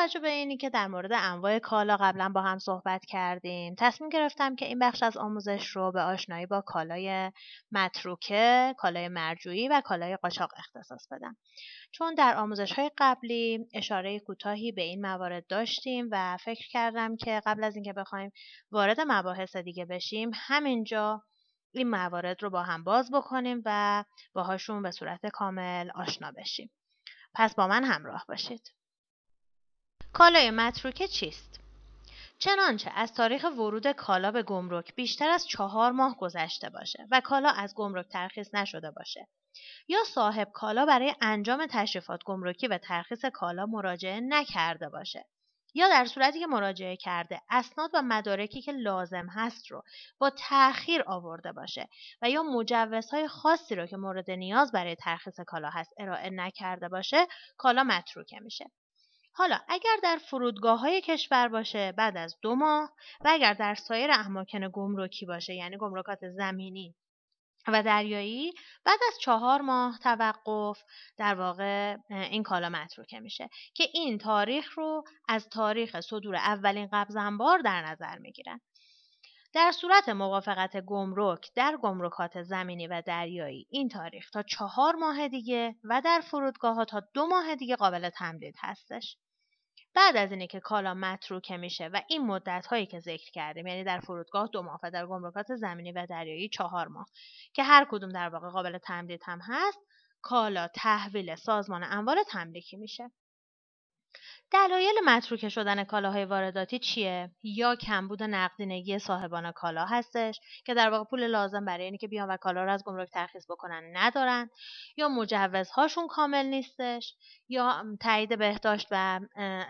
توجه به اینی که در مورد انواع کالا قبلا با هم صحبت کردیم تصمیم گرفتم که این بخش از آموزش رو به آشنایی با کالای متروکه، کالای مرجویی و کالای قاچاق اختصاص بدم. چون در آموزش های قبلی اشاره کوتاهی به این موارد داشتیم و فکر کردم که قبل از اینکه بخوایم وارد مباحث دیگه بشیم همینجا این موارد رو با هم باز بکنیم و باهاشون به صورت کامل آشنا بشیم. پس با من همراه باشید. کالای متروکه چیست؟ چنانچه از تاریخ ورود کالا به گمرک بیشتر از چهار ماه گذشته باشه و کالا از گمرک ترخیص نشده باشه یا صاحب کالا برای انجام تشریفات گمرکی و ترخیص کالا مراجعه نکرده باشه یا در صورتی که مراجعه کرده اسناد و مدارکی که لازم هست رو با تأخیر آورده باشه و یا مجوزهای خاصی رو که مورد نیاز برای ترخیص کالا هست ارائه نکرده باشه کالا متروکه میشه حالا اگر در فرودگاه های کشور باشه بعد از دو ماه و اگر در سایر اماکن گمرکی باشه یعنی گمرکات زمینی و دریایی بعد از چهار ماه توقف در واقع این کالا متروکه میشه که این تاریخ رو از تاریخ صدور اولین قبض انبار در نظر می‌گیرن در صورت موافقت گمرک در گمرکات زمینی و دریایی این تاریخ تا چهار ماه دیگه و در فرودگاه ها تا دو ماه دیگه قابل تمدید هستش. بعد از اینه که کالا متروکه میشه و این مدت هایی که ذکر کردیم یعنی در فرودگاه دو ماه و در گمرکات زمینی و دریایی چهار ماه که هر کدوم در واقع قابل تمدید هم هست کالا تحویل سازمان اموال تملیکی میشه. دلایل متروکه شدن کالاهای وارداتی چیه؟ یا کمبود نقدینگی صاحبان کالا هستش که در واقع پول لازم برای اینکه بیان و کالا رو از گمرک ترخیص بکنن ندارن؟ یا مجوزهاشون کامل نیستش؟ یا تایید بهداشت و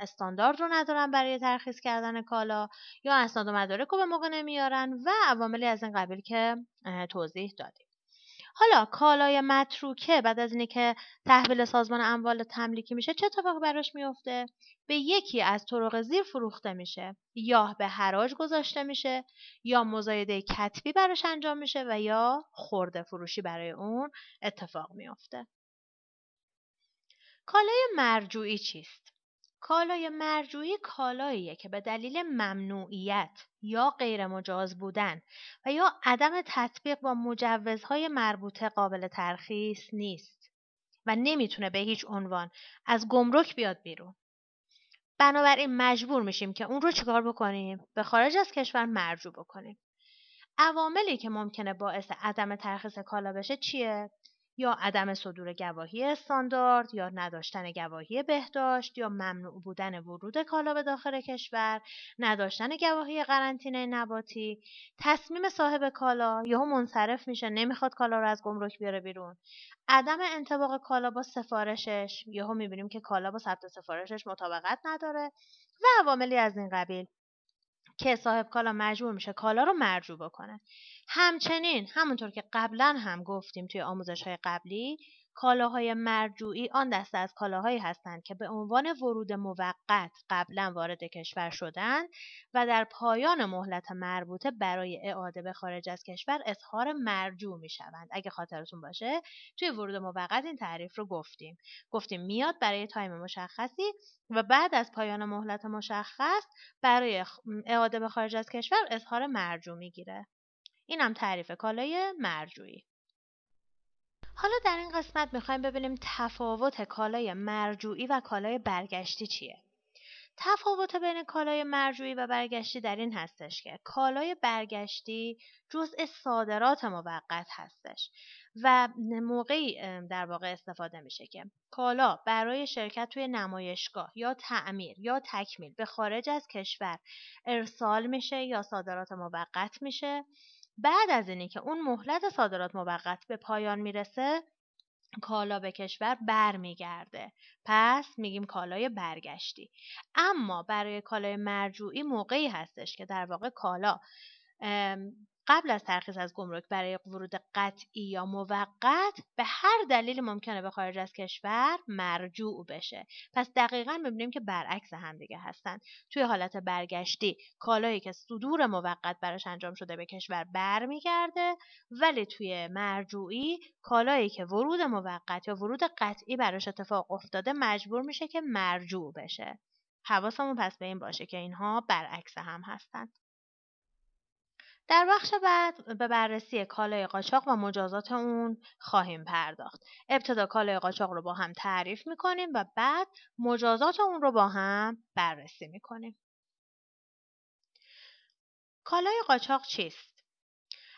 استاندارد رو ندارن برای ترخیص کردن کالا؟ یا اسناد و مدارک رو به موقع نمیارن؟ و عواملی از این قبیل که توضیح دادیم. حالا کالای متروکه بعد از اینه که تحویل سازمان اموال تملیکی میشه چه اتفاقی براش میفته؟ به یکی از طرق زیر فروخته میشه. یا به حراج گذاشته میشه یا مزایده کتبی براش انجام میشه و یا خورده فروشی برای اون اتفاق میفته. کالای مرجوعی چیست؟ کالای مرجوعی کالاییه که به دلیل ممنوعیت یا غیر مجاز بودن و یا عدم تطبیق با مجوزهای مربوطه قابل ترخیص نیست و نمی‌تونه به هیچ عنوان از گمرک بیاد بیرون. بنابراین مجبور میشیم که اون رو چیکار بکنیم؟ به خارج از کشور مرجوع بکنیم. عواملی که ممکنه باعث عدم ترخیص کالا بشه چیه؟ یا عدم صدور گواهی استاندارد یا نداشتن گواهی بهداشت یا ممنوع بودن ورود کالا به داخل کشور نداشتن گواهی قرنطینه نباتی تصمیم صاحب کالا یهو منصرف میشه نمی‌خواد کالا رو از گمرک بیاره بیرون. عدم انطباق کالا با سفارشش یهو می‌بینیم که کالا با ثبت سفارشش مطابقت نداره و عواملی از این قبیل. که صاحب کالا مجبور میشه کالا رو مرجوع بکنه. همچنین همونطور که قبلا هم گفتیم توی آموزش های قبلی کالاهای مرجوعی آن دسته از کالاهایی هستند که به عنوان ورود موقت قبلا وارد کشور شدند و در پایان مهلت مربوطه برای اعاده به خارج از کشور اظهار مرجوع می شوند. اگه خاطرتون باشه توی ورود موقت این تعریف رو گفتیم. گفتیم میاد برای تایم مشخصی و بعد از پایان مهلت مشخص برای اعاده به خارج از کشور اظهار مرجوع می‌گیره. این هم تعریف کالای مرجوعی. حالا در این قسمت می‌خوایم ببینیم تفاوت کالای مرجوعی و کالای برگشتی چیه. تفاوت بین کالای مرجوعی و برگشتی در این هستش که کالای برگشتی جزء صادرات موقت هستش و موقعی در واقع استفاده میشه که کالا برای شرکت توی نمایشگاه یا تعمیر یا تکمیل به خارج از کشور ارسال میشه یا صادرات موقت میشه بعد از اینی که اون مهلت صادرات موقت به پایان می‌رسه کالا به کشور برمیگرده. پس میگیم کالای برگشتی. اما برای کالای مرجوعی موقعی هستش که در واقع کالا قبل از ترخیص از گمرک برای ورود قطعی یا موقت به هر دلیل ممکنه به خارج از کشور مرجوع بشه. پس دقیقا می‌بینیم که برعکس همدیگه هستن. توی حالت برگشتی کالایی که صدور موقت براش انجام شده به کشور برمیگرده ولی توی مرجوعی کالایی که ورود موقت یا ورود قطعی براش اتفاق افتاده مجبور میشه که مرجوع بشه. حواسمون پس به این باشه که اینها برعکس هم هستند در بخش بعد به بررسی کالای قاچاق و مجازات اون خواهیم پرداخت. ابتدا کالای قاچاق رو با هم تعریف می‌کنیم و بعد مجازات اون رو با هم بررسی می‌کنیم. کالای قاچاق چیست؟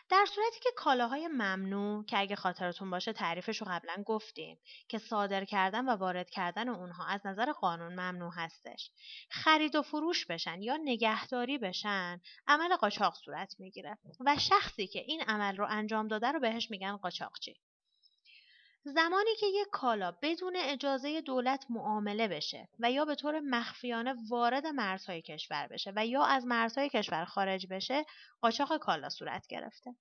در صورتی که کالاهای ممنوع که اگه خاطرتون باشه تعریفش رو قبلا گفتیم که صادر کردن و وارد کردن اونها از نظر قانون ممنوع هستش. خرید و فروش بشن یا نگهداری بشن عمل قاچاق صورت می‌گیره و شخصی که این عمل رو انجام داده رو بهش میگن قاچاقچی. زمانی که یک کالا بدون اجازه دولت معامله بشه و یا به طور مخفیانه وارد مرزهای کشور بشه و یا از مرزهای کشور خارج بشه قاچاق کالا صورت گرفته.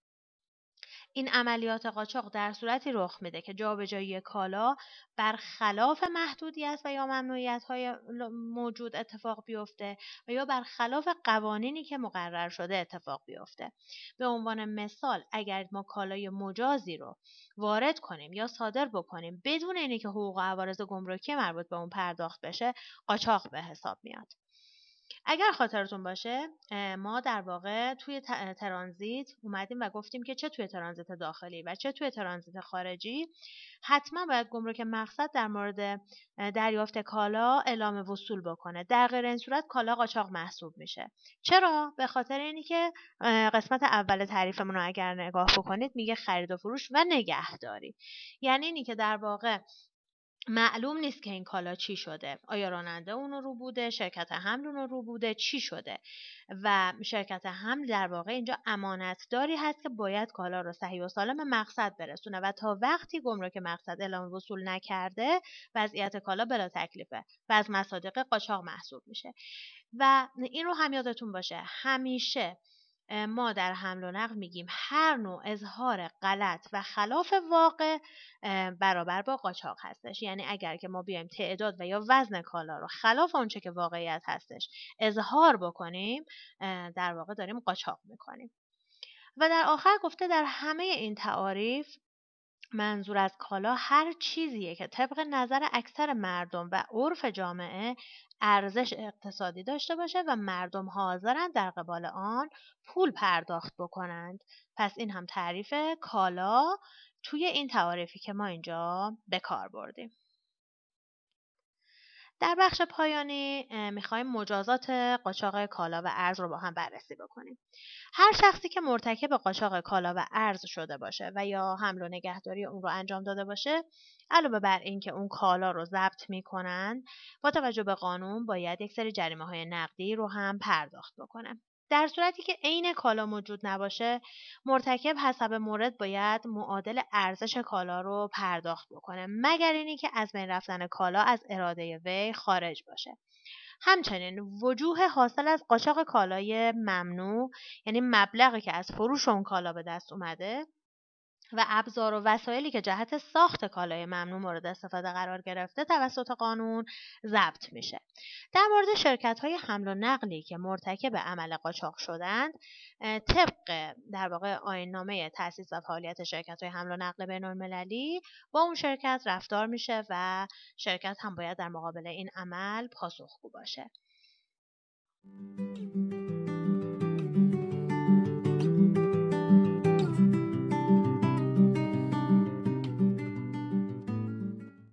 این عملیات قاچاق در صورتی رخ میده که جابجایی کالا برخلاف محدودیت و یا ممنوعیت های موجود اتفاق بیفته و یا برخلاف قوانینی که مقرر شده اتفاق بیفته. به عنوان مثال اگر ما کالای مجازی رو وارد کنیم یا صادر بکنیم بدون اینی که حقوق عوارض گمرکی مربوط به اون پرداخت بشه قاچاق به حساب میاد. اگر خاطرتون باشه ما در واقع توی ترانزیت اومدیم و گفتیم که چه توی ترانزیت داخلی و چه توی ترانزیت خارجی. حتما باید گمرک مقصد در مورد دریافت کالا اعلام وصول بکنه. در غیر این صورت کالا قاچاق محسوب میشه. چرا؟ به خاطر اینی که قسمت اول تعریفمون رو اگر نگاه بکنید میگه خرید و فروش و نگهداری. یعنی اینی که در واقع معلوم نیست که این کالا چی شده. آیا راننده اونو رو بوده؟ شرکت حمل اونو رو بوده؟ چی شده؟ و شرکت حمل در واقع اینجا امانتداری هست که باید کالا رو صحیح و سالم مقصد برسونه و تا وقتی گمرک مقصد اعلام وصول نکرده وضعیت کالا بلا تکلیفه و از مصادیق قاچاق محسوب میشه. و این رو هم یادتون باشه. همیشه ما در حمل و نقل میگیم هر نوع اظهار غلط و خلاف واقع برابر با قاچاق هستش. یعنی اگر که ما بیایم تعداد و یا وزن کالا رو خلاف اونچه که واقعیت هستش اظهار بکنیم در واقع داریم قاچاق می‌کنیم. و در آخر گفته در همه این تعاریف منظور از کالا هر چیزیه که طبق نظر اکثر مردم و عرف جامعه ارزش اقتصادی داشته باشه و مردم حاضرن در قبال آن پول پرداخت بکنند. پس این هم تعریف کالا توی این تعاریفی که ما اینجا به کار بردیم. در بخش پایانی می‌خوایم مجازات قاچاق کالا و ارز رو با هم بررسی بکنیم. هر شخصی که مرتکب قاچاق کالا و ارز شده باشه و یا حمل و نگهداری اون رو انجام داده باشه علاوه بر اینکه اون کالا رو ضبط می‌کنن با توجه به قانون باید یک سری جریمه های نقدی رو هم پرداخت بکنه. در صورتی که عین کالا موجود نباشه مرتکب حسب مورد باید معادل ارزش کالا رو پرداخت بکنه مگر اینی که از بین رفتن کالا از اراده وی خارج باشه. همچنین وجوه حاصل از قاچاق کالای ممنوع یعنی مبلغی که از فروش اون کالا به دست اومده و ابزار و وسایلی که جهت ساخت کالای ممنوع مورد استفاده قرار گرفته توسط قانون ضبط میشه. در مورد شرکت های حمل و نقلی که مرتکب عمل قاچاق شدند طبق در واقع آین نامه تاسیس و فعالیت شرکت های حمل و نقل بین المللی با اون شرکت رفتار میشه و شرکت هم باید در مقابل این عمل پاسخگو باشه.